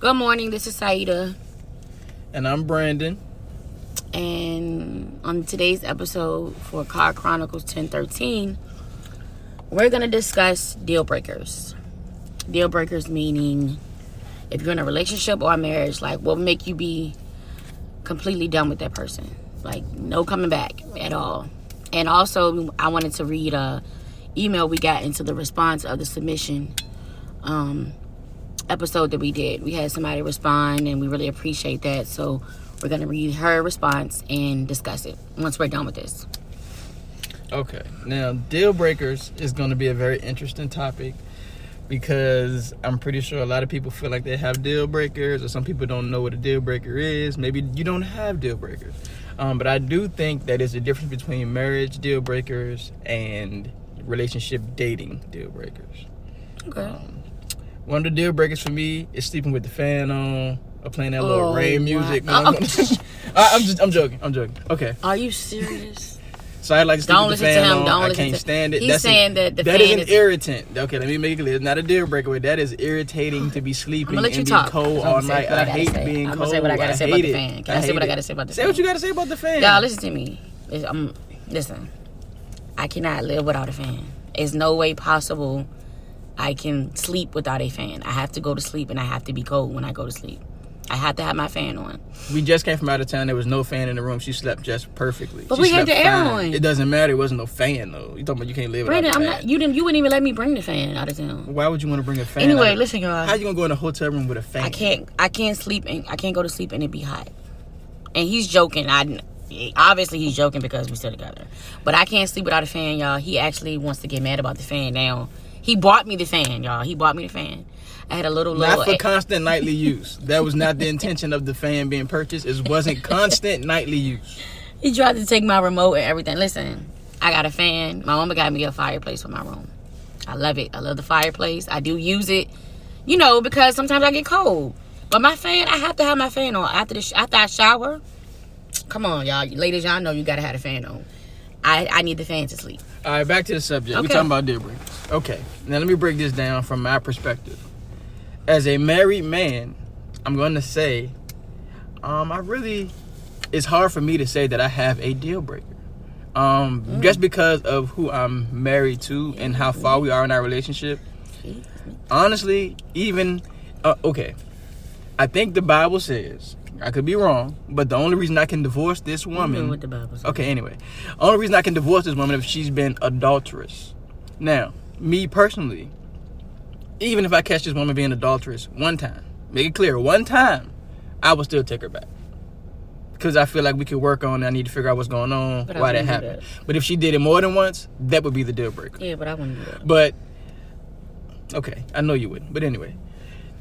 Good morning. This is Saida. And I'm Brandon. And on today's episode for Car Chronicles 1013, we're going to discuss deal breakers. Deal breakers meaning if you're in a relationship or a marriage, like what make you be completely done with that person? Like no coming back at all. And also, I wanted to read a email we got into the response of the submission um, episode that we did. We had somebody respond, and we really appreciate that. So we're gonna read her response and discuss it once we're done with this. Okay. Now, deal breakers is going to be a very interesting topic because I'm pretty sure a lot of people feel like they have deal breakers, or some people don't know what a deal breaker is. Maybe you don't have deal breakers. Um, but I do think that there's a difference between marriage deal breakers and relationship dating deal breakers. Okay. Um, one of the deal breakers for me is sleeping with the fan on or playing that little Oh, rain wow. music. Oh. I, I'm just, I'm joking, I'm joking. Okay, Are you serious? so I like to sleep Don't with the listen to fan him, on. don't I listen can't to- stand it. He's That's saying an, that the that is fan an is- irritant. Okay, let me make it clear. It's not a deal breaker. That is irritating to be sleeping and be cold I'm all say night. I I hate say. being I'm cold. gonna say what I gotta say about hate the fan. Can I say hate what I gotta say about the Say what you gotta say about the fan. Y'all listen to me. It's, I'm, listen, I cannot live without a fan. It's no way possible I can sleep without a fan. I have to go to sleep and I have to be cold when I go to sleep. I have to have my fan on. We just came from out of town. There was no fan in the room. She slept just perfectly. But She we had the air fine. on. It doesn't matter. It wasn't no fan though. You talking about you can't live Brandon, without I'm a not. fan. You didn't. You wouldn't even let me bring the fan out of town. Why would you want to bring a fan? Anyway, of- listen, y'all. How you gonna go in a hotel room with a fan? I can't. I can't sleep and I can't go to sleep and it be hot. And he's joking. I obviously he's joking because we still together. But I can't sleep without a fan, y'all. He actually wants to get mad about the fan now. He bought me the fan, y'all. He bought me the fan. I had a little little. Not for constant nightly use. That was not the intention of the fan being purchased. It wasn't constant nightly use. he tried to take my remote and everything. Listen, I got a fan. My mama got me a fireplace for my room. I love it. I love the fireplace. I do use it, you know, because sometimes I get cold. But my fan, I have to have my fan on after the sh- after I shower. Come on, y'all, ladies, y'all know you gotta have a fan on. I I need the fan to sleep. All right, back to the subject. We're talking about deal breakers. Okay, now let me break this down from my perspective. As a married man, I'm going to say, um, I really, it's hard for me to say that I have a deal breaker. Um, Mm. just because of who I'm married to and how far we are in our relationship. Honestly, even uh, okay, I think the Bible says I could be wrong, but the only reason I can divorce this woman what the Bible says. Okay, anyway. Only reason I can divorce this woman if she's been adulterous. Now, me personally, even if I catch this woman being adulterous one time, make it clear, one time, I will still take her back. Because I feel like we could work on it. I need to figure out what's going on, But why that happened. But if she did it more than once, that would be the deal breaker. Yeah, but I wouldn't do that. But, okay, I know you wouldn't. But anyway,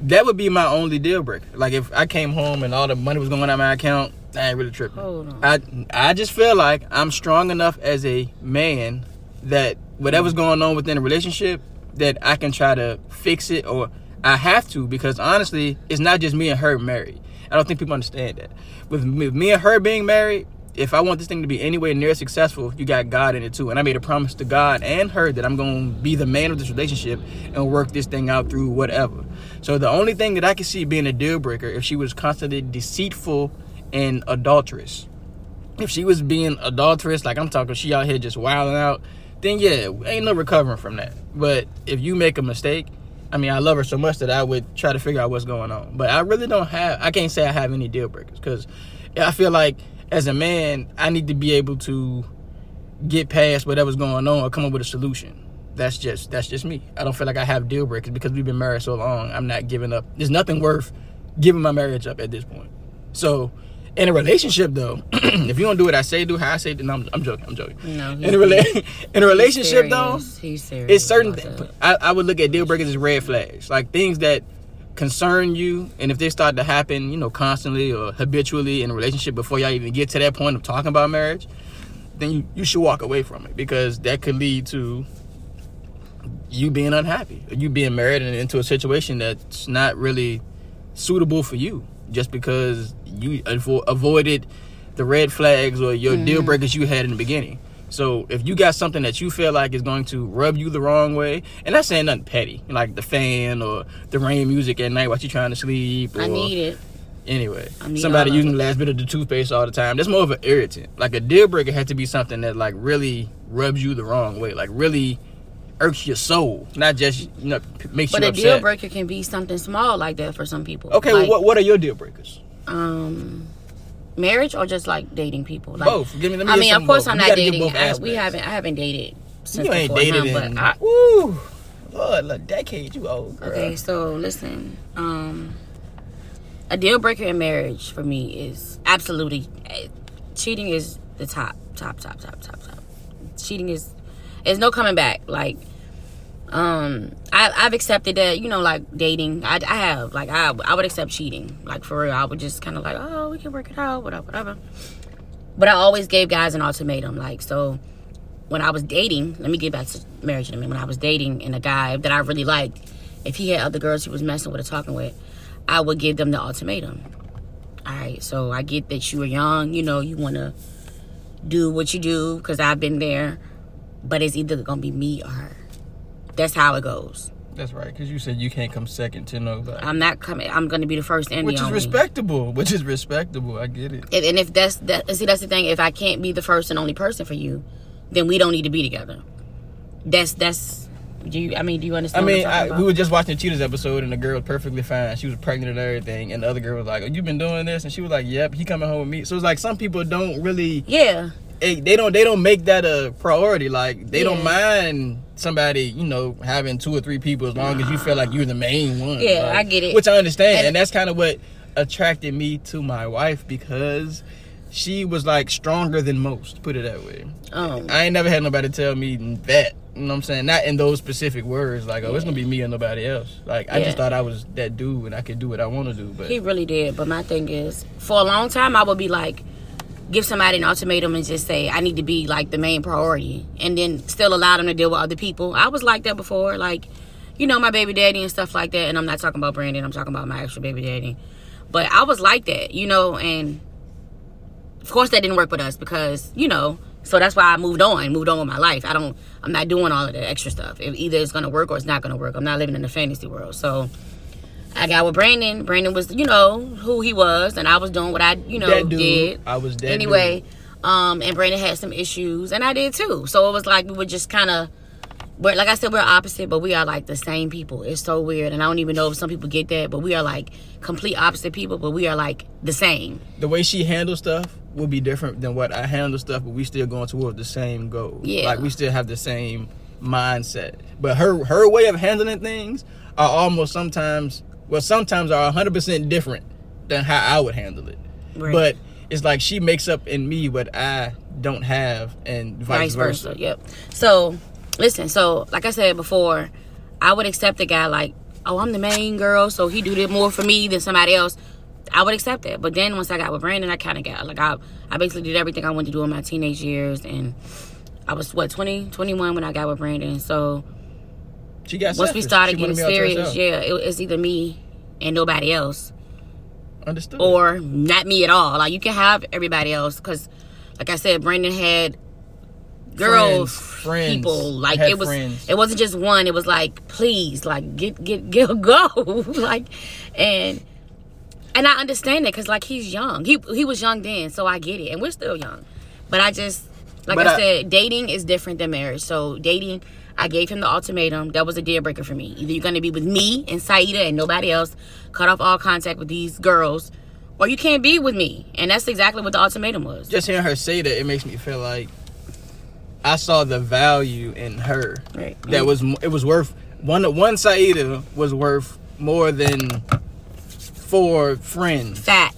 that would be my only deal breaker. Like if I came home and all the money was going out of my account, I ain't really tripping. Hold on. I I just feel like I'm strong enough as a man that whatever's going on within a relationship that I can try to fix it or I have to because honestly it's not just me and her married. I don't think people understand that. With me, and her being married, if I want this thing to be anywhere near successful, you got God in it too. And I made a promise to God and her that I'm going to be the man of this relationship and work this thing out through whatever. So the only thing that I can see being a deal breaker if she was constantly deceitful and adulterous. If she was being adulterous, like I'm talking, she out here just wilding out, then yeah, ain't no recovering from that. But if you make a mistake, I mean, I love her so much that I would try to figure out what's going on. But I really don't have, I can't say I have any deal breakers because I feel like as a man, I need to be able to get past whatever's going on or come up with a solution. That's just that's just me. I don't feel like I have deal breakers because we've been married so long. I'm not giving up. There's nothing worth giving my marriage up at this point. So, in a relationship though, if you don't do what I say, do how I say, then I'm, I'm joking. I'm joking. No, In a rela- in a relationship though, He's serious. it's certain. Th- I, I would look at deal breakers as red flags, like things that concern you, and if they start to happen, you know, constantly or habitually in a relationship before y'all even get to that point of talking about marriage, then you, you should walk away from it because that could lead to you being unhappy, or you being married and into a situation that's not really suitable for you, just because you avo- avoided the red flags or your deal mm-hmm. breakers you had in the beginning. So if you got something that you feel like is going to rub you the wrong way, and that's saying nothing petty, like the fan or the rain music at night while you're trying to sleep. Or, I need it. Anyway, need somebody using the last bit of the toothpaste all the time. That's more of an irritant. Like a deal breaker had to be something that like really rubs you the wrong way, like really irks your soul, not just you know makes But you a upset. deal breaker can be something small like that for some people. Okay, like, well, what what are your deal breakers? um marriage or just like dating people like both. Give me. Let me i mean of course both. i'm not dating I, we haven't i haven't dated since You ain't dated him, in but I, woo, Lord, a decade. You old girl. okay so listen um a deal breaker in marriage for me is absolutely eh, cheating is the top top top top top top cheating is there's no coming back like um I, i've accepted that you know like dating. I, I have like I, I would accept cheating like for real. I would just kind of like oh we can work it out whatever whatever. But i always gave guys an ultimatum like so when i was dating let me get back to marriage in a minute. When i was dating and a guy that i really liked if he had other girls he was messing with or talking with i would give them the ultimatum. All right so i get that you are young you know you want to do what you do because i've been there. But it's either gonna be me or her that's how it goes That's right, because you said you can't come second to nobody. i'm not coming i'm gonna be the first and which the is respectable. Which is respectable. I get it. and, and if that's that see that's the thing if i can't be the first and only person for you then we don't need to be together that's that's do you i mean do you I understand mean, what I'm I, we were just watching the Cheaters episode, and the girl was perfectly fine. She was pregnant and everything, and the other girl was like, "Oh, "You've been doing this?" And she was like, "Yep." He coming home with me. So it's like some people don't really, yeah eh, they don't, they don't make that a priority. Like they don't mind somebody, you know, having two or three people as long as you feel like you're the main one. Yeah, Like, I get it. Which I understand, And- and that's kind of what attracted me to my wife because she was like stronger than most. Put it that way. um I ain't never had nobody tell me that. You know what I'm saying? Not in those specific words, like, oh, it's gonna be me and nobody else. Like, I just thought I was that dude and I could do what I want to do. But He really did. But my thing is, for a long time, I would be like, give somebody an ultimatum and just say, I need to be like the main priority. And then still allow them to deal with other people. I was like that before. Like, you know, my baby daddy and stuff like that. And I'm not talking about Brandon, I'm talking about my actual baby daddy. But I was like that, you know, and of course that didn't work with us because, you know, so that's why I moved on, moved on with my life. I don't, I'm not doing all of the extra stuff. It, either it's gonna work or it's not gonna work. I'm not living in the fantasy world. So I got with Brandon. Brandon was, you know, who he was, and I was doing what I, you know, did. I was dead. anyway, dude. um, and Brandon had some issues, and I did too. So it was like we were just kind of, we're like I said, we're opposite, but we are like the same people. It's so weird, and I don't even know if some people get that, but we are like complete opposite people, but we are like the same. The way she handles stuff will be different than what I handle stuff, but we still going toward the same goal. Yeah. like we still have the same mindset. But her her way of handling things are almost sometimes, well, sometimes are 100 percent different than how I would handle it. Right. But it's like she makes up in me what I don't have, and vice, vice versa. Yep. So, listen. So, like I said before, I would accept a guy like, oh, I'm the main girl, so he do it more for me than somebody else. I would accept that. But then once I got with Brandon, I kind of got like I, I basically did everything I wanted to do in my teenage years, and I was what 20, 21 when I got with Brandon. So She got once we started She getting serious, yeah, it, it's either me and nobody else Understood. or not me at all. Like you can have everybody else because, like I said, Brandon had girls, Friends, friends. people. Like it was, friends. it wasn't just one. It was like, please, like get get get go, like, and and I understand it because like he's young. He he was young then, so I get it, and we're still young. But I just, like I, I- said, dating is different than marriage. So dating. I gave him the ultimatum. That was a deal breaker for me. Either you're gonna be with me and Saida and nobody else, cut off all contact with these girls, or you can't be with me. And that's exactly what the ultimatum was. just hearing her say that, it makes me feel like I saw the value in her. Right. That mm-hmm. was it was worth one one Saida was worth more than four friends. Facts.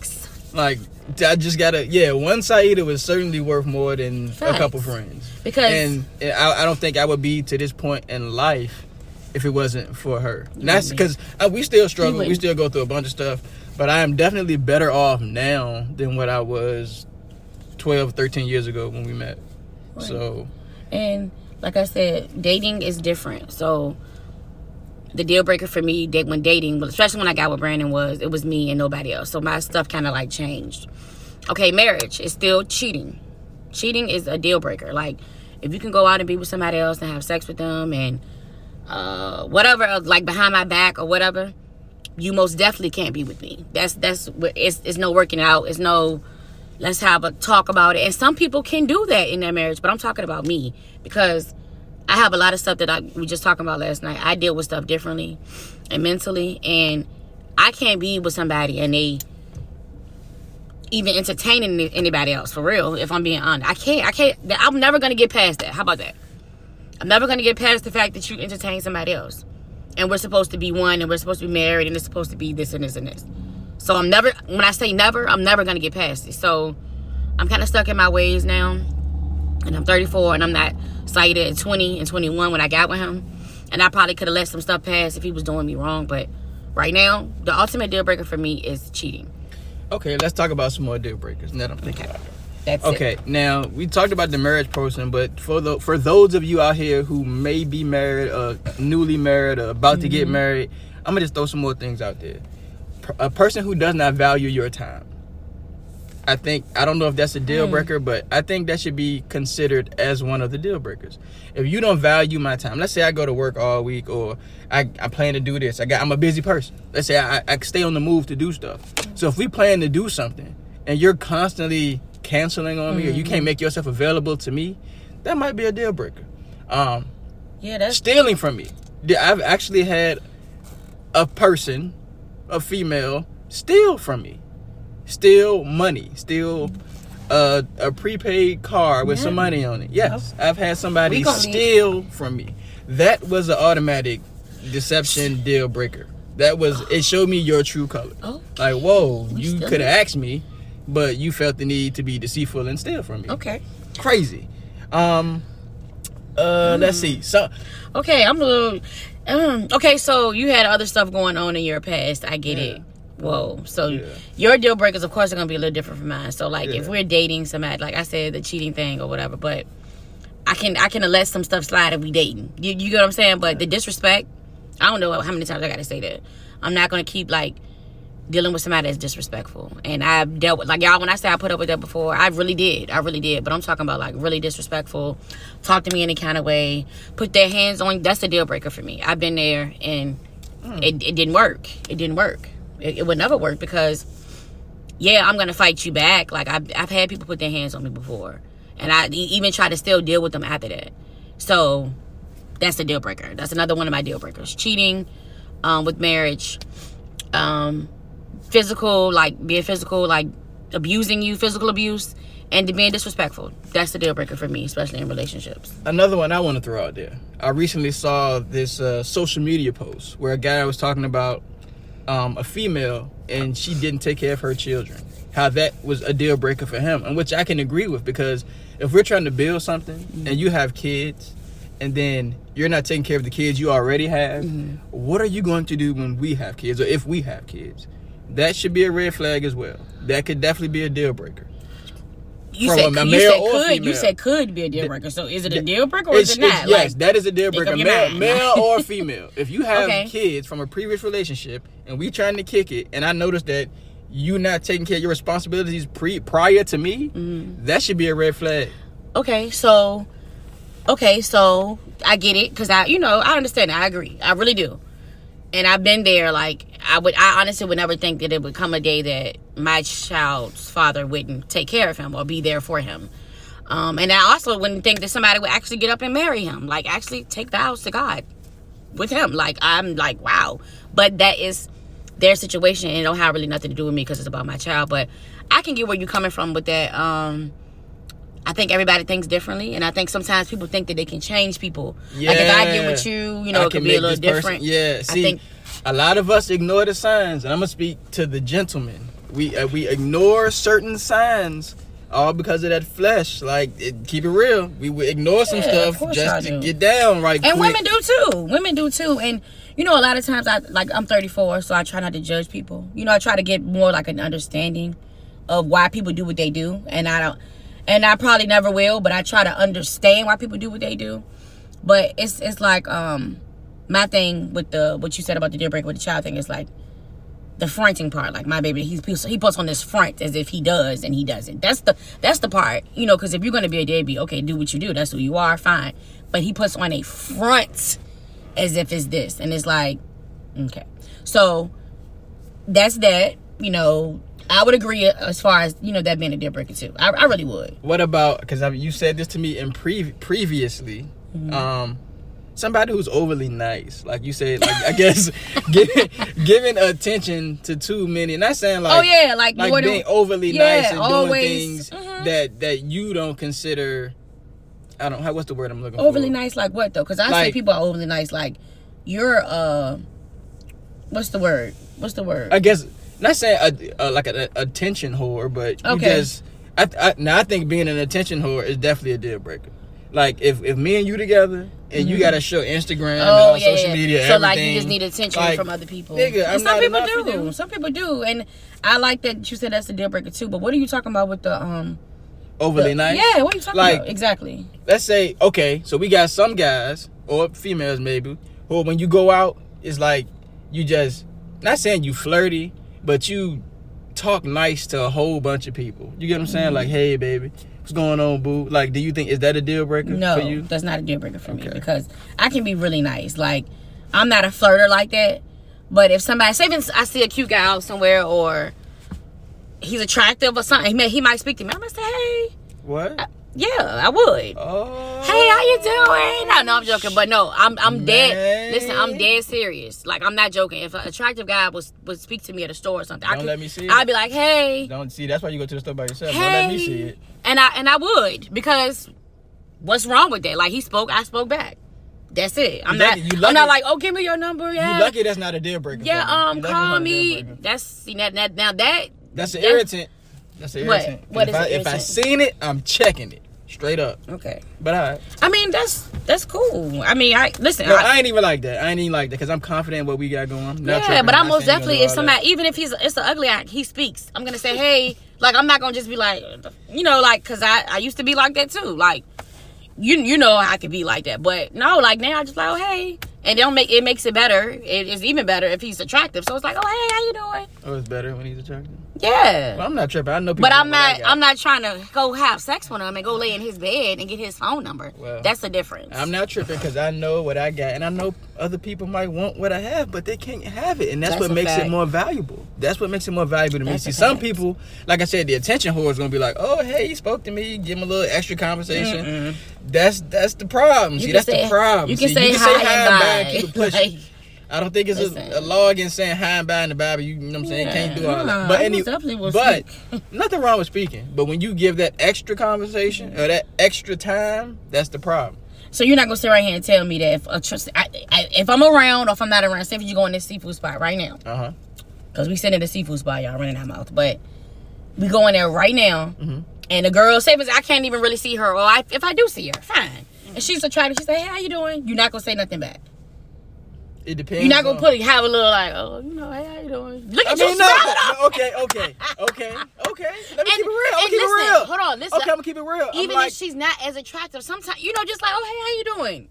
Like I just gotta yeah, one Saida was certainly worth more than Facts. a couple friends. Because And I, I don't think I would be to this point in life if it wasn't for her. And that's because uh, we still struggle. We still go through a bunch of stuff. But I am definitely better off now than what I was 12, 13 years ago when we met. So And like I said, dating is different. So the deal breaker for me when dating, especially when I got with Brandon was it was me and nobody else. So my stuff kind of like changed. Okay, marriage is still cheating. Cheating is a deal breaker. Like If you can go out and be with somebody else and have sex with them and uh, whatever, uh, like behind my back or whatever, you most definitely can't be with me. That's that's it's it's no working out. It's no let's have a talk about it. And some people can do that in their marriage, but I'm talking about me because I have a lot of stuff that I we just talking about last night. I deal with stuff differently and mentally, and I can't be with somebody and they even entertaining anybody else for real. If I'm being honest, I can't. I can't. I'm never gonna get past that. How about that? I'm never gonna get past the fact that you entertain somebody else, and we're supposed to be one, and we're supposed to be married, and it's supposed to be this and this and this. So I'm never. When I say never, I'm never gonna get past it. So I'm kind of stuck in my ways now, and I'm 34, and I'm not Saida at 20 and 21 when I got with him, and I probably could have let some stuff pass if he was doing me wrong, but right now, the ultimate deal breaker for me is cheating. Okay, let's talk about some more deal breakers. Now that I'm thinking Okay. about it. That's Okay, it. now we talked about the marriage person, but for the for those of you out here who may be married, or newly married, or about to get mm-hmm. married, I'm gonna just throw some more things out there. A person who does not value your time. I think I don't know if that's a deal breaker, but I think that should be considered as one of the deal breakers. If you don't value my time, let's say I go to work all week, or I, I plan to do this. I got I'm a busy person. Let's say I, I stay on the move to do stuff. So if we plan to do something, and you're constantly canceling on me, or you can't make yourself available to me, that might be a deal breaker. Um, Yeah, that's stealing from me. I've actually had a person, a female, steal from me. Steal money. Steal uh, a prepaid car with some money on it. Yes, I've had somebody steal from me. That was an automatic deception deal breaker. That was it showed me your true color. Oh. Like, whoa, We you could have asked me, but you felt the need to be deceitful and steal from me. okay. Crazy. Um uh let's Hmm. see. So Okay, I'm a little. Um, okay, so you had other stuff going on in your past. I get it. Whoa. So Yeah. your deal breakers, of course, are gonna be a little different from mine. So like, if we're dating somebody, like I said, the cheating thing or whatever, but I can I can let some stuff slide if we dating. You, you get what I'm saying? But the disrespect, I don't know how many times I gotta say that. I'm not gonna keep like dealing with somebody that's disrespectful. And I've dealt with like y'all when I say I put up with that before, I really did. I really did. But I'm talking about like really disrespectful, talk to me any kind of way, put their hands on that's a deal breaker for me. I've been there and hmm. it, it didn't work. It didn't work. It, it would never work because yeah, I'm gonna fight you back. Like I've I've had people put their hands on me before. And I even try to still deal with them after that. So that's a deal breaker. That's another one of my deal breakers. Cheating um, with marriage. Um, physical, like being physical, like abusing you, physical abuse, and being disrespectful. That's the deal breaker for me, especially in relationships. another one I want to throw out there. I recently saw this uh, social media post where a guy was talking about um, a female and she didn't take care of her children. How that was a deal breaker for him, and which I can agree with because if we're trying to build something and you have kids and then you're not taking care of the kids you already have, what are you going to do when we have kids or if we have kids? That should be a red flag as well. That could definitely be a deal breaker. You From said, a you male said or could. You said could be a deal breaker. So is it a deal breaker or It's- is it not? yes, Like, that is a deal breaker, male, male or female. If you have Okay. kids from a previous relationship and we trying to kick it, and I noticed that you not taking care of your responsibilities pre prior to me, Mm-hmm. that should be a red flag. okay, so okay, so I get it because I, you know, I understand. I agree. I really do. And I've been there. Like I would, I honestly would never think that it would come a day that my child's father wouldn't take care of him or be there for him. Um, and I also wouldn't think that somebody would actually get up and marry him, like actually take vows to God with him. Like I'm like, wow. But that is their situation and it don't have really nothing to do with me because it's about my child. But I can get where you're coming from with that. Um, I think everybody thinks differently, and I think sometimes people think that they can change people. Like if I get with you, you know, I it can could be a little this person- different. yeah, I see, think a lot of us ignore the signs, and I'm gonna speak to the gentleman. We uh, we ignore certain signs. All because of that flesh, like it, keep it real. We would ignore some Yeah, stuff just to get down right and quick. women do too. Women do too. And you know, a lot of times I like I'm 34, so I try not to judge people. You know, I try to get more like an understanding of why people do what they do, and I don't. And I probably never will, but I try to understand why people do what they do. But it's it's like um my thing with the what you said about the deal breaker with the child thing is like the fronting part, like my baby, he's he puts on this front as if he does and he doesn't. That's the that's the part, you know, because if you're gonna be a deadbeat, okay, do what you do. That's who you are, fine. But he puts on a front as if it's this, and it's like, okay, so that's that. You know, I would agree as far as you know that being a deal breaker too. I, I really would. What about because you said this to me in pre- previously? Mm-hmm. Um, somebody who's overly nice, like you said, like I guess giving giving attention to too many. Not saying like oh yeah, like, like being overly Yeah, nice and always. doing things Mhm. that that you don't consider. I don't. How, what's the word I'm looking overly for? Overly nice like what though because i say Like- people are overly nice like you're uh what's the word what's the word I guess not saying a, a, like an attention whore, but you Okay. just. I, I now I think being an attention whore is definitely a deal breaker. Like if if me and you together and you gotta show Instagram and Mm-hmm. oh on yeah, social yeah. media, so like you just need attention like, from other people nigga, I'm and some people do some people do and i like that you said that's a deal breaker too but what are you talking about with the um overly the- nice. yeah what are you talking Like- about exactly let's say okay, so we got some guys or females maybe who when you go out, it's like you just not saying you flirty, but you talk nice to a whole bunch of people. You get what I'm saying? Mm-hmm. Like, hey baby, what's going on, boo? Like, do you think is that a deal breaker no for you? that's not a deal breaker for me because i can be really nice like i'm not a flirter like that but if somebody say if i see a cute guy out somewhere or he's attractive or something he, may, he might speak to me i'm gonna say hey What? yeah i would Oh. Hey, how you doing? No, no, I'm joking, but no, I'm I'm dead. Listen, I'm dead serious. Like I'm not joking. If an attractive guy was would speak to me at a store or something, I Don't could, let me see it. I'd be like, hey, Don't see. That's why you go to the store by yourself. hey, Don't let me see it. and I and I would because what's wrong with that? Like he spoke, I spoke back. That's it. I'm You not. lucky- you I'm not like, oh, give me your number. Yeah. You lucky that's not a deal breaker. yeah. Um, call it's not a deal me. That's see that, that now that That's an irritant. That's an What? irritant. What if is I, an If I irritant? seen it, I'm checking it straight up. okay. But I, I mean, that's that's cool. I mean, I listen. no, I, I ain't even like that. I ain't even like that because I'm confident in what we got going. I'm not Yeah, tripping. but I'm most saying you definitely if do all that. somebody, even if he's it's an ugly act, he speaks. I'm gonna say, hey, like I'm not gonna just be like, you know, like because I I used to be like that too. Like you you know I could be like that, but no, like now I just like, oh hey, and it don't make it makes it better. It is even better if he's attractive. So it's like, oh hey, how you doing? Oh, it's better when he's attractive. Yeah. Well, I'm not tripping. I know people. But I'm know what I not. I'm not trying to go have sex with him and go lay in his bed and get his phone number. Well, That's the difference. I'm not tripping because I know what I got, and I know other people might want what I have, but they can't have it, and that's, That's what makes fact. it more valuable. That's what makes it more valuable to me. That's See, some fact. people, like I said, the attention whore is gonna be like, "Oh, hey, he spoke to me, give him a little extra conversation." Mm-mm. That's that's the problem. You See, that's say- the problem. You can See, say hi and bye. keep it pushing. Like, I don't think it's a, a law against saying hi and bye in the Bible. You, know what I'm saying? Yeah, Can't do all nah, that. But I any, most definitely will but nothing wrong with speaking. But when you give that extra conversation or that extra time, that's the problem. So you're not gonna sit right here and tell me that if a trust, I, I, if I'm around or if I'm not around, say if you go in this seafood spot right now, Uh huh. because we sitting in the seafood spot, y'all running our mouth, but we go in there right now, Mhm. and the girl, say I can't even really see her, or I, if I do see her, fine, and she's attractive, she say, hey, how you doing? You're not gonna say nothing back. It depends. You're not gonna on- put have a little like, oh, you know, hey, how you doing? Look I at you mean, smiling. no, okay, okay, okay, okay. Let me And- keep it real. I'm keep listen, it real. hold on, listen. Okay, I'm gonna keep it real. Even like, if she's not as attractive, sometimes you know, just like, oh, hey, how you doing?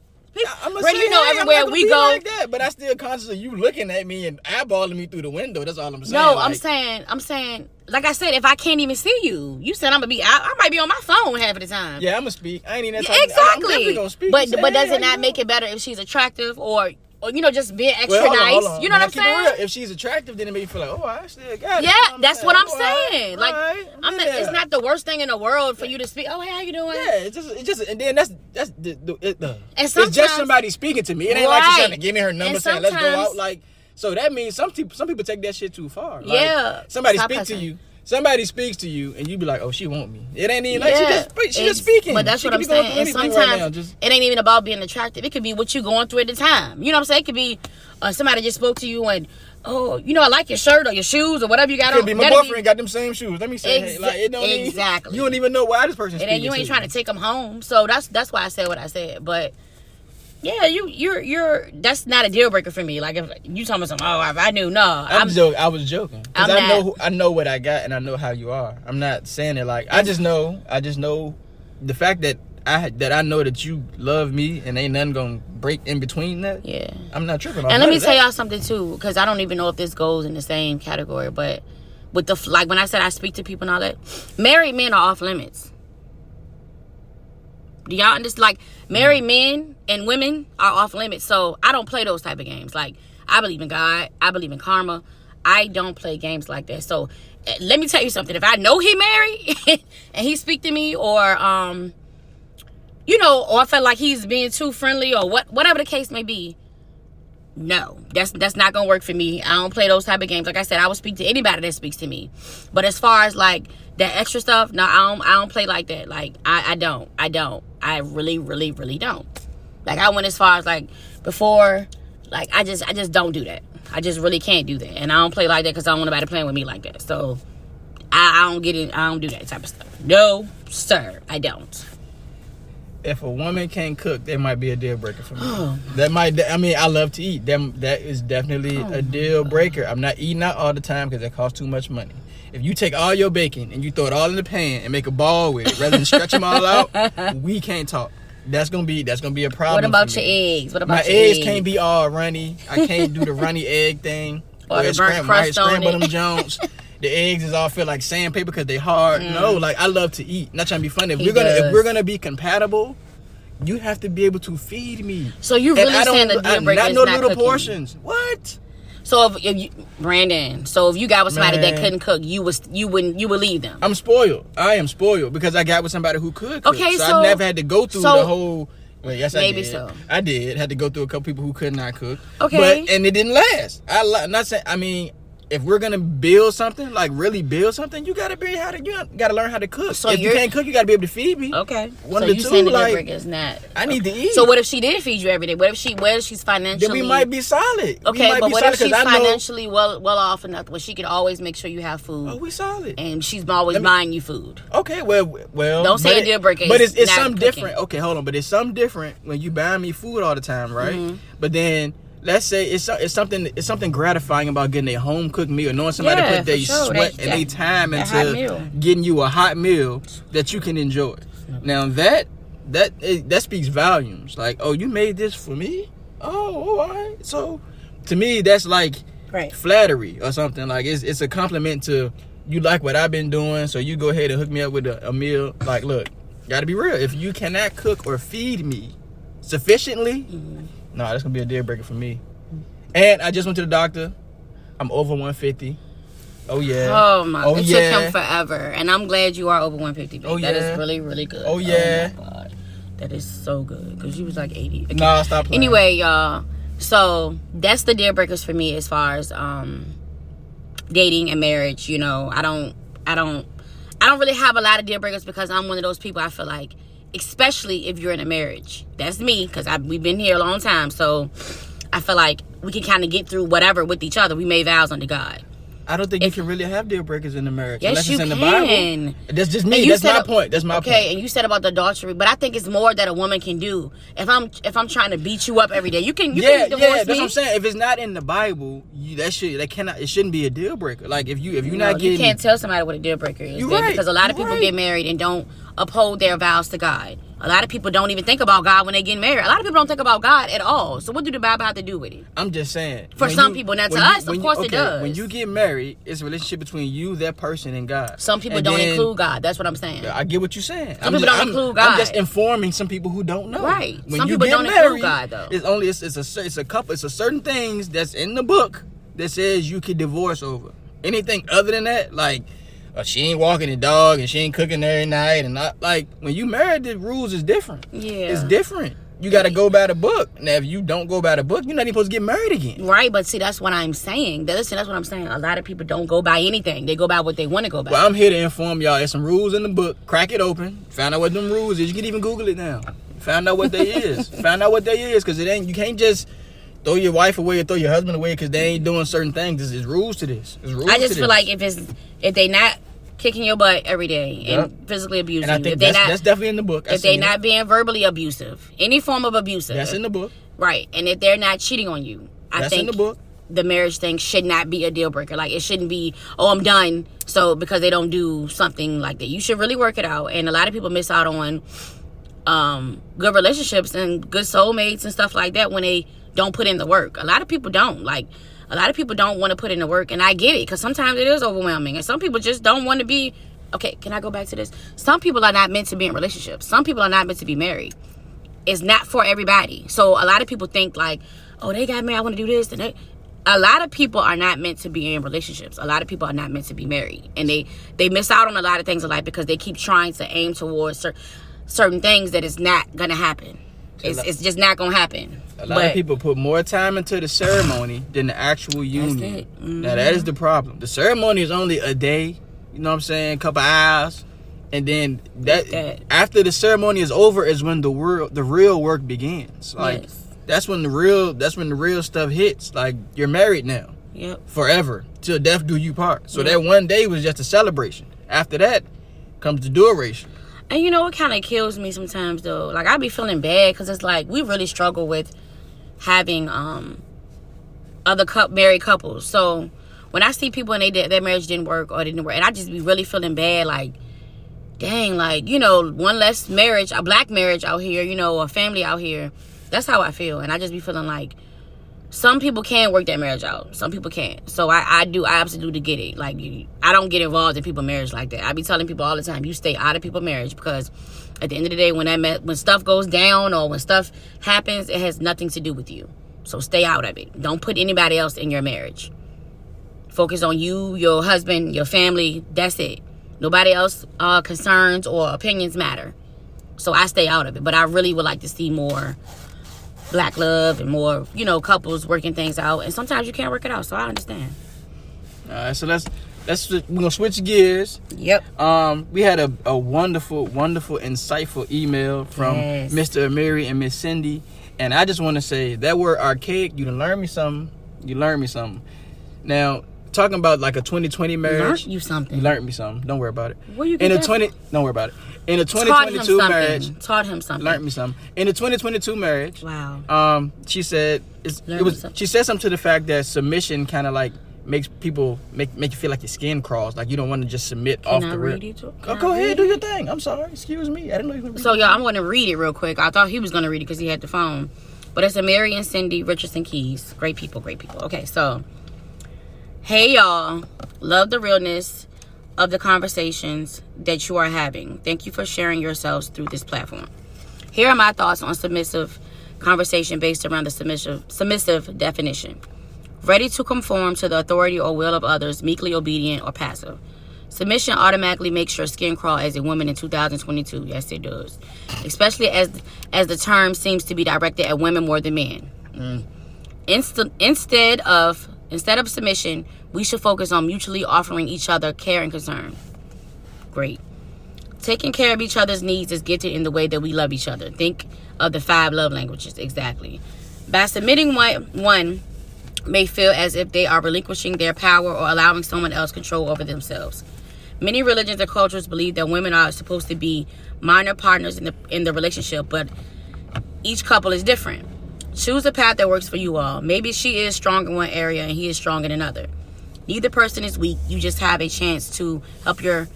I'm gonna Brady, say, you know, hey, I'm everywhere we go, like that, but I still conscious of you looking at me and eyeballing me through the window. That's all I'm saying. No, I'm saying, I'm saying, like I said, if I can't even see you, you said I'm gonna be, I, I might be on my phone half of the time. Yeah, I'm gonna speak. I ain't even that Yeah, type of- I'm exactly. definitely gonna speak. But Say, but does hey, it not make it better if she's attractive or or you know just being extra Well, hold on, nice? hold on. You know Now, what I'm saying? If she's attractive, then it make you feel like, oh, I still got it. Yeah, that's what I'm right, saying. Like all right, I'm yeah. it's not the worst thing in the world for you to speak. Oh, hey, how you doing? Yeah, it's just, it's just, and then that's that's the, the, it, the And it's just somebody speaking to me. It ain't like she's trying to give me her number And saying let's go out. Like, so that means some people, some people take that shit too far. Like, Yeah. somebody speak to you. Somebody speaks to you, and you be like, "Oh, she want me." It ain't even like she just she just speaking. But that's She what I'm saying. And sometimes right now. Just it ain't even about being attractive. It could be what you going through at the time. You know what I'm saying? It could be uh, somebody just spoke to you and oh, you know, I like your shirt or your shoes or whatever you got could on. be my boyfriend got them same shoes. Let me say, hey, like it don't even- exactly. you don't even know why this person. And then you ain't trying to take them home. So that's that's why I said what I said. But yeah, you you're you're that's not a deal breaker for me. Like if you told me something, oh, if I knew, no, I'm, I'm, joking. I was joking because I'm I know who, I know what I got and I know how you are. I'm not saying it like I just know. I just know the fact that I that I know that you love me and ain't nothing gonna break in between that. Yeah. I'm not tripping. off And let me tell that. y'all something too, because I don't even know if this goes in the same category, but with the like when I said I speak to people and all that, married men are off limits. Do y'all understand? Like married men and women are off limits, so I don't play those type of games. Like I believe in God, I believe in karma. I don't play games like that. So eh, let me tell you something. If I know he married and he speak to me, or um, you know, or I feel like he's being too friendly, or what, whatever the case may be, no that's that's not gonna work for me i don't play those type of games like i said i will speak to anybody that speaks to me but as far as like that extra stuff no i don't i don't play like that. Like i i don't i don't. I really really really don't. Like i went as far as like before like i just i just don't do that. I just really can't do that. And i don't play like that because i don't want nobody playing with me like that. So I, I don't get it. I don't do that type of stuff. No sir i don't if a woman can't cook, that might be a deal breaker for me. Oh. that might. I mean, I love to eat. Them that is definitely Oh a deal breaker. I'm not eating out all the time because it costs too much money. If you take all your bacon and you throw it all in the pan and make a ball with it, rather than stretch them all out, we can't talk. That's gonna be that's gonna be a problem. what about your eggs what about My your eggs can't be all runny. I can't do the runny egg thing. Or Where the burnt right, crust on scramble it. them Jones. The eggs is all feel like sandpaper because they hard. No, like I love to eat. Not trying to be funny. If Mm. He we're gonna if we're gonna be compatible, you have to be able to feed me. So you really don't- saying the deal breaker not is no not little cooking? portions. What? So if, if you, Brandon, so if you got with somebody that couldn't cook, you was you wouldn't you would leave them. I'm spoiled. I am spoiled because I got with somebody who could. Cook. Okay, so, so- I never had to go through so- the whole. Well, yes, I Maybe did. so. I did. Had to go through a couple people who could not cook. Okay. but and it didn't last. I not saying. I mean, if we're gonna build something, like really build something, you gotta be how to. You gotta learn how to cook. So if you can't cook, you gotta be able to feed me. Okay. One so of the two, like, is not? I need to eat. So what if she did feed you every day? What if she what if she's financially? Then we might be solid. Okay, but what if she's I know- financially well well off enough where she can always make sure you have food, Oh, we solid. and she's always me- buying you food? Okay, well, well. Don't say but a deal breaker But it's, it's something cooking. different. Okay, hold on. But it's something different when you buy me food all the time, right? Mm-hmm. But then let's say it's it's something it's something gratifying about getting a home cooked meal, knowing somebody Yeah, put their sure. sweat That- and their time into getting you a hot meal that you can enjoy. Now that that it, that speaks volumes. Like, oh, you made this for me. Oh, all right. So to me, that's like Right. flattery or something. Like it's it's a compliment to you like what I've been doing, so you go ahead and hook me up with a, a meal. Like, look, gotta be real. If you cannot cook or feed me sufficiently, Mm-hmm. No, that's gonna be a deal breaker for me. And I just went to the doctor. I'm over 150. Oh yeah. Oh my! Oh it yeah. took him forever, and I'm glad you are over 150. Babe. Oh, yeah. is really really good. Oh, yeah. my God. That is so good because you was like 80. Okay. Nah, stop playing. Anyway, y'all. So that's the deal breakers for me as far as um dating and marriage. You know, I don't, I don't, I don't really have a lot of deal breakers because I'm one of those people. I feel like, especially if you're in a marriage, that's me because we've been here a long time. So I feel like we can kind of get through whatever with each other. We made vows unto God. I don't think you can really have deal breakers in the marriage Yes, unless you it's in the can. Bible. That's just me. That's said my a- point. That's my okay, point. and you said about the adultery, but I think it's more that a woman can do. If I'm if I'm trying to beat you up every day, you can you yeah, can divorce yeah, that's me. what I'm saying. If it's not in the Bible, you, that should that cannot it shouldn't be a deal breaker. Like if you if you're No, not getting you can't tell somebody what a deal breaker is You then, right, because a lot of people right. get married and don't uphold their vows to God. A lot of people don't even think about God when they get married. A lot of people don't think about God at all. So what do the Bible have to do with it? I'm just saying. For some people, now to when us, of course it okay, does. When you get married, it's a relationship between you, that person, and God. Some people And don't then- include God. That's what I'm saying. I get what you're saying. Some I'm people just, don't I'm, include I'm just informing some people who don't know. Right. When Some you people get don't include married, God, though. It's only it's, it's a it's a couple it's a certain things that's in the book that says you can divorce over. Anything other than that, like she ain't walking the dog and she ain't cooking every night and not like when you married, the rules is different. Yeah. It's different. You got to go by the book. Now, if you don't go by the book, you're not even supposed to get married again. Right, but see, that's what I'm saying. Listen, that's what I'm saying. A lot of people don't go by anything. They go by what they want to go by. Well, I'm here to inform y'all. There's some rules in the book. Crack it open. Find out what them rules is. You can even Google it now. Find out what they is. Find out what they is, because it ain't. You can't just throw your wife away or throw your husband away because they ain't doing certain things. There's, there's rules to this. Rules I just feel this. like if it's if they not kicking your butt every day Yep. and physically abusing and you, think if they that's, not that's definitely in the book. I if they're it. not being verbally abusive, any form of abusive, that's in the book. right, and if they're not cheating on you, I That's think in the book. the marriage thing should not be a deal breaker. Like it shouldn't be, oh, I'm done. So because they don't do something like that, you should really work it out. And a lot of people miss out on um, good relationships and good soulmates and stuff like that when they don't put in the work. A lot of people don't. Like, a lot of people don't want to put in the work, and I get it because sometimes it is overwhelming, and some people just don't want to be. Okay, can I go back to this? Some people are not meant to be in relationships. Some people are not meant to be married. It's not for everybody. So a lot of people think like, oh, they got married. I want to do this, and they, a lot of people are not meant to be in relationships. A lot of people are not meant to be married, and they they miss out on a lot of things in life because they keep trying to aim towards cer- certain things that is not gonna happen. It's, it's just not gonna happen. A lot of people put more time into the ceremony than the actual union. Mm-hmm. Now that is the problem. The ceremony is only a day. You know what I'm saying? A couple hours, and then that, that, after the ceremony is over is when the real the real work begins. Like yes. that's when the real that's when the real stuff hits. Like you're married now. Yep. Forever till death do you part. So yep. that one day was just a celebration. After that comes the duration. And you know what kind of kills me sometimes though? Like I'd be feeling bad because it's like we really struggle with having um other cup married couples. So when I see people and they did, their marriage didn't work or didn't work, and I just be really feeling bad, like, dang, like you know, one less marriage, a black marriage out here, you know, a family out here. That's how I feel, and I just be feeling like some people can work that marriage out. Some people can't. So I, I do. I absolutely get it. Like you, I don't get involved in people's marriage like that. I be telling people all the time, you stay out of people's marriage because at the end of the day, when that when stuff goes down or when stuff happens, it has nothing to do with you. So stay out of it. Don't put anybody else in your marriage. Focus on you, your husband, your family. That's it. Nobody else uh, concerns or opinions matter. So I stay out of it. But I really would like to see more black love and more, you know, couples working things out. And sometimes you can't work it out, so I understand. All right, so let's let's we're gonna switch gears. Yep. Um, we had a, a wonderful, wonderful, insightful email from yes. Mr. Amiri and Miss Cindy, and I just want to say that word archaic. You learn me something. You learned me something. Now, talking about like a 2020 marriage. Learned you something. You learned me something. Don't worry about it. Where you in a 20. Don't worry about it. In a 2022 Taught marriage. Taught him something. Learned me something. In a 2022 marriage. Wow. Um, she said it was. She said something to the fact that submission kind of like makes people make make you feel like your skin crawls, like you don't want to just submit Can off I the rip. Oh, go ahead, do your thing. I'm sorry, excuse me. I didn't know you were. So y'all, I'm going to read it real quick. I thought he was going to read it because he had the phone, but it's a Mary and Cindy Richardson Keys. Great people, great people. Okay, so hey y'all, love the realness of the conversations that you are having. Thank you for sharing yourselves through this platform. Here are my thoughts on submissive conversation based around the submissive submissive definition ready to conform to the authority or will of others, meekly obedient or passive. Submission automatically makes your skin crawl as a woman in 2022. Yes, it does. Especially as as the term seems to be directed at women more than men. Mm. Inst- instead of instead of submission, we should focus on mutually offering each other care and concern. Great. Taking care of each other's needs is gifted in the way that we love each other. Think of the five love languages exactly. By submitting one, may feel as if they are relinquishing their power or allowing someone else control over themselves. Many religions and cultures believe that women are supposed to be minor partners in the in the relationship, but each couple is different. Choose a path that works for you all. Maybe she is strong in one area and he is strong in another. Neither person is weak. You just have a chance to help your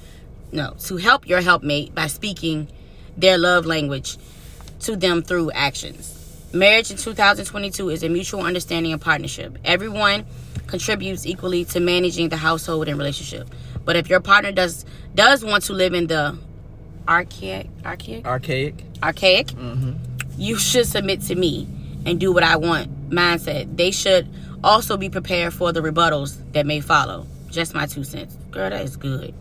no, to help your helpmate by speaking their love language to them through actions. Marriage in 2022 is a mutual understanding and partnership. Everyone contributes equally to managing the household and relationship. But if your partner does does want to live in the archaic archaic archaic archaic, mm-hmm. you should submit to me and do what I want mindset. They should also be prepared for the rebuttals that may follow. Just my two cents. Girl, that is good.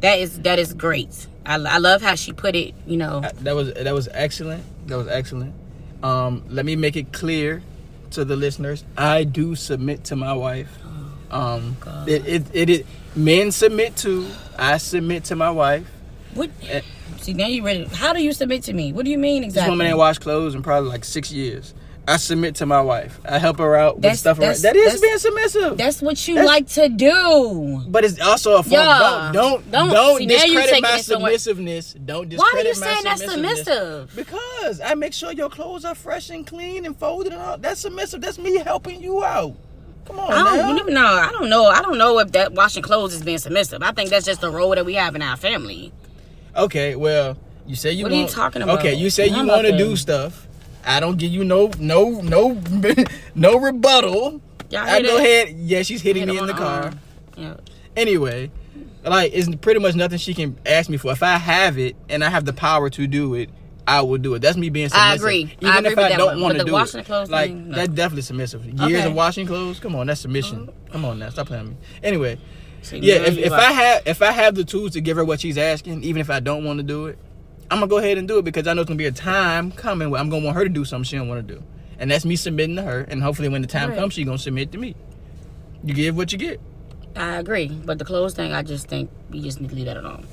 That is that is great. I, I love how she put it. You know, that was that was excellent. That was excellent. Um, let me make it clear to the listeners. I do submit to my wife. Oh, um, it, it, it, it, men submit to. I submit to my wife. What? Uh, See now you ready? How do you submit to me? What do you mean exactly? This woman ain't washed clothes in probably like six years. I submit to my wife. I help her out with stuff. That's, that is being submissive. That's what you that's, like to do. But it's also a form. Yeah. Don't don't don't, don't See, discredit my submissiveness. Don't discredit Why are you saying that's submissive? Because I make sure your clothes are fresh and clean and folded and all. That's submissive. That's me helping you out. Come on, I don't, now. No, I don't know. I don't know if that washing clothes is being submissive. I think that's just the role that we have in our family. Okay, well You say you What are you want- talking about? Okay, you say you want to- do stuff. I don't give you no no no no rebuttal. Y'all I go that? ahead. Yeah, she's hitting Hit me in the car. arm. Yeah. Anyway, like it's pretty much nothing she can ask me for. If I have it and I have the power to do it, I will do it. That's me being submissive. I agree. Even I if agree with I that don't want to the do washing it, the clothes like thing, no. that's definitely submissive. Years Okay. of washing clothes, come on, that's submission. Mm-hmm. Come on now, stop playing with me. Anyway, yeah, if, if I have if I have the tools to give her what she's asking, even if I don't want to do it, I'm gonna go ahead and do it because I know it's gonna be a time coming where I'm gonna want her to do something she don't want to do, and that's me submitting to her. And hopefully, when the time Right. comes, she gonna submit to me. You give what you get. I agree, but the clothes thing, I just think we just need to leave that alone.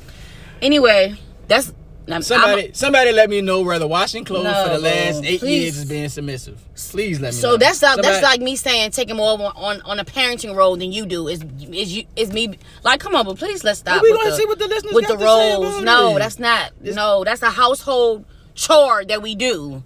Anyway, that's I'm, Somebody, somebody, let me know whether washing clothes No, for the last eight Please. years is being submissive. Please let me. So know. that's like, that's like me saying taking more on, on on a parenting role than you do. Is is you is me like come on, but please let's stop. We with gonna see what the listeners with the to say roles. No, it. that's not. This- no, that's a household chore that we do.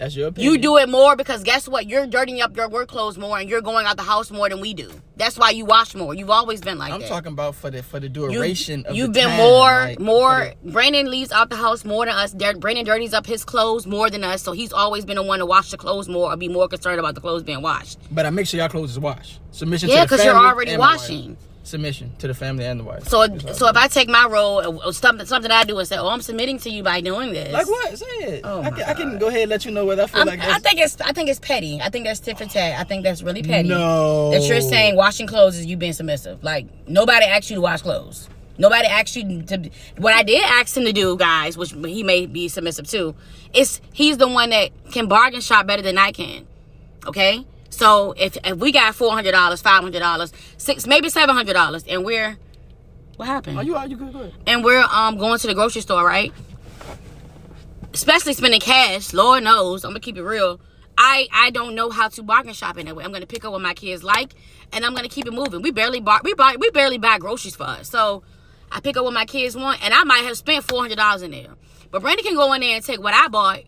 That's your opinion. You do it more because guess what? You're dirtying up your work clothes more and you're going out the house more than we do. That's why you wash more. You've always been like that. I'm that. talking about for the for the You- duration of You've the been time, more, like, more. for Brandon leaves out the house more than us. Brandon dirties up his clothes more than us, so he's always been the one to wash the clothes more or be more concerned about the clothes being washed. but I make sure y'all clothes is washed. Submission. Yeah, to the because you're already washing. Submission to the family and the wife. So, so if I take my role, uh, or- or something, something I do, and say, "Oh, I'm submitting to you by doing this," like what? Say it. Oh I, can, I can go ahead and let you know whether I feel I'm, like I think it's, I think it's petty. I think that's tit for tat. I think that's really petty. no. That you're saying washing clothes is you being submissive. Like nobody asked you to wash clothes. Nobody asked you to. What I did ask him to do, guys, which he may be submissive too, is he's the one that can bargain shop better than I can. Okay, so if if we got four hundred dollars, five hundred dollars, six, maybe seven hundred dollars, and we're what happened? Are you are you good? Go ahead. and we're um going to the grocery store, right? Especially spending cash, Lord knows, I'm gonna keep it real. I I don't know how to bargain shop in that way. I'm gonna pick up what my kids like, and I'm gonna keep it moving. We barely bar we buy we barely buy groceries for us, so I pick up what my kids want, and I might have spent four hundred dollars in there. But Brandon can go in there and take what I bought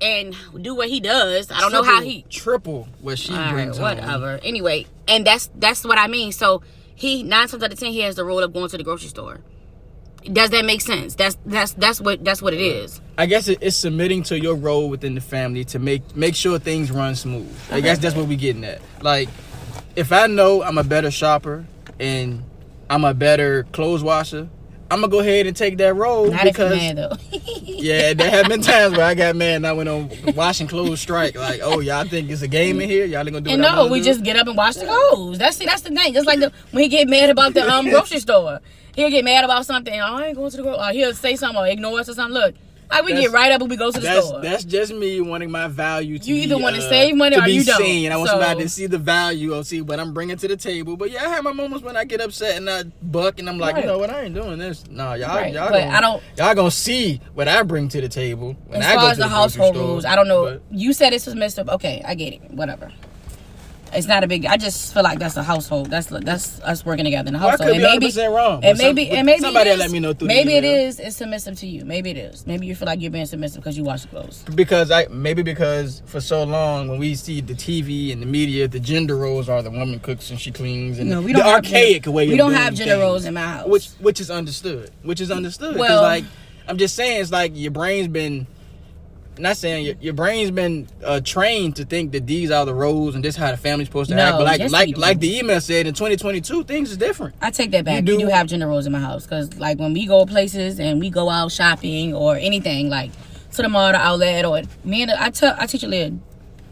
and do what he does. I don't know how he triple what she all right, brings. home. whatever. Anyway, and that's that's what I mean. So he nine times out of ten he has the role of going to the grocery store. Does that make sense? That's that's that's what that's what it is. I guess it, it's submitting to your role within the family to make make sure things run smooth. I guess that's what we getting at. Like, if I know I'm a better shopper and I'm a better clothes washer, I'm gonna go ahead and take that role Not because mad though. yeah, there have been times where I got mad and I went on washing clothes strike. Like, oh y'all think it's a game in here? Y'all ain't gonna do and no, we do? just get up and wash the clothes. That's that's the thing. Just like the, when he get mad about the um grocery store, he'll get mad about something. Oh, I ain't going to the grocery. Or he'll say something or ignore us or something. Look, we That's- get right up and we go to the That's store. that's just me wanting my value to You be, either wanna uh, save money to or be you don't. seen. I want So- somebody to see the value or see what I'm bringing to the table. But yeah, I have my moments when I get upset and I buck and I'm like, Right. you know what, I ain't doing this. Nah, y'all, Right, y'all, but gonna, I don't- y'all gonna see what I bring to the table when as I far go as to the grocery household store. rules, I don't know. But You said it's submissive. Okay, I get it. Whatever. It's not a big. I just feel like that's a household. That's that's us working together in the Well, I household. could be and maybe 100% wrong, And some- maybe and maybe somebody is, let me know through Maybe it email. It's submissive to you. Maybe it is. Maybe you feel like you're being submissive because you wash the clothes. because I maybe because for so long when we see the TV and the media, the gender roles are the woman cooks and she cleans and No, we don't have archaic gender- way. we don't have gender things. roles in my house. which which is understood. Which is understood. Well- like I'm just saying, it's like your brain's been. Not saying your, your brain's been uh, trained to think that these are the roles and this is how the family's supposed to No, act. But like yes, like like the email said in 2022, things is different. I take that back. You We do- do have gender roles in my house because, like, when we go places and we go out shopping or anything, like to the mall, or outlet, or me and I tell I teach a lid.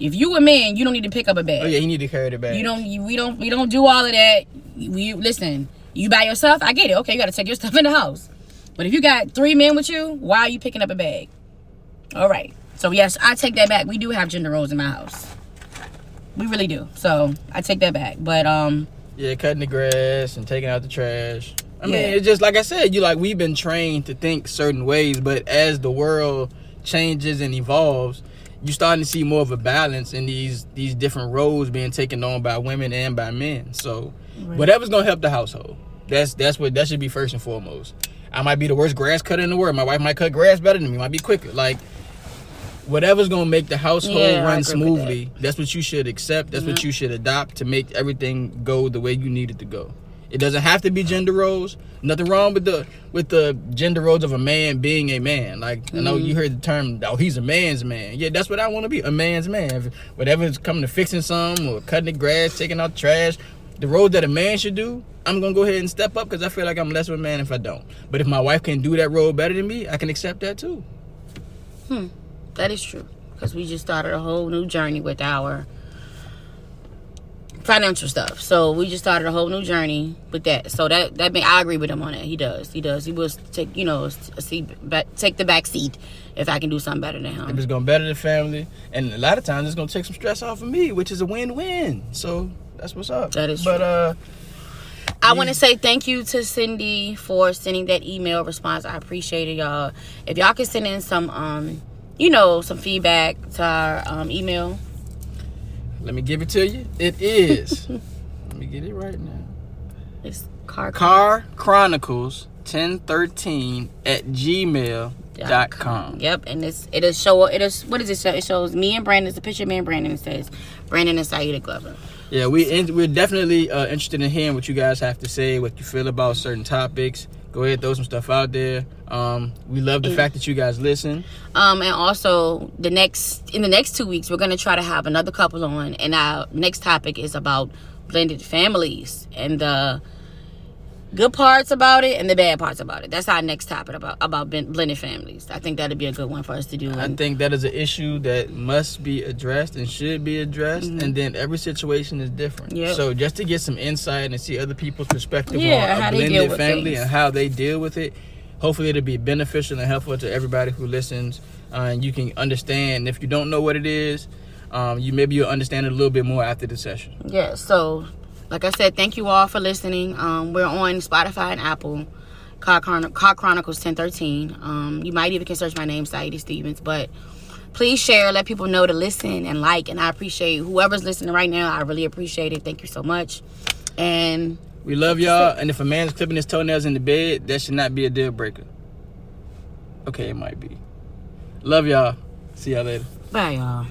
If you a man, you don't need to pick up a bag. Oh yeah, you need to carry the bag. You don't. You, we don't. We don't do all of that. We listen. You by yourself. I get it. Okay, you got to take your stuff in the house. But if you got three men with you, why are you picking up a bag? All right. So yes, I take that back. We do have gender roles in my house. We really do. So I take that back. But um, Yeah, cutting the grass and taking out the trash. I mean, Yeah. it's just like I said, you like we've been trained to think certain ways, but as the world changes and evolves, you're starting to see more of a balance in these these different roles being taken on by women and by men. So whatever's gonna help the household. That's that's what that should be first and foremost. I might be the worst grass cutter in the world. My wife might cut grass better than me. Might be quicker. Like whatever's gonna make the household Yeah, run smoothly. That's what you should accept. That's what you should adopt to make everything go the way you need it to go. It doesn't have to be gender roles. Nothing wrong with the with the gender roles of a man being a man. Like I know you heard the term, oh, he's a man's man. Yeah, that's what I want to be, a man's man. If whatever's coming to fixing some or cutting the grass, taking out trash, the role that a man should do, I'm gonna go ahead and step up because I feel like I'm less of a man if I don't. But if my wife can do that role better than me, I can accept that too. Hmm, that is true. Because we just started a whole new journey with our financial stuff. So we just started a whole new journey with that. So that that mean I agree with him on that. He does. He does. He will take you know a seat back, take the back seat if I can do something better than him. If it's gonna better the family, and a lot of times it's gonna take some stress off of me, which is a win-win. So that's what's up. That is But true. uh, I want to say thank you to Cindy for sending that email response. I appreciate it, y'all. If y'all can send in some, um, you know, some feedback to our um, email. let me give it to you. It is. let me get it right now. It's car Car Chronicles 1013 at gmail.com. Yep, and it's it'll show it is what does it show? It shows me and Brandon. It's a picture of me and Brandon. It says Brandon and Saida Glover. Yeah, we in, we're definitely uh, interested in hearing what you guys have to say, what you feel about certain topics. Go ahead, throw some stuff out there. Um, we love the fact that you guys listen. Um, and also the next in the next two weeks we're gonna try to have another couple on, and our next topic is about blended families and the good parts about it and the bad parts about it. That's our next topic about about blended families. I think that'd be a good one for us to do. I think that is an issue that must be addressed and should be addressed, and then every situation is different. Mm-hmm. Yep. So just to get some insight and see other people's perspective Yeah, on how a they deal blended with family things. and how they deal with it, hopefully it'll be beneficial and helpful to everybody who listens, uh, and you can understand. If you don't know what it is, um, you maybe you'll understand it a little bit more after the session. yeah, so like I said, thank you all for listening. Um, we're on Spotify and Apple. Chron- Car Chronicles 1013. Um, you might even can search my name, Saida Stevens. But please share, let people know to listen and like. And I appreciate whoever's listening right now. I really appreciate it. Thank you so much. And We love y'all, and if a man's clipping his toenails in the bed, that should not be a deal breaker. Okay, it might be. Love y'all. See y'all later. bye, y'all.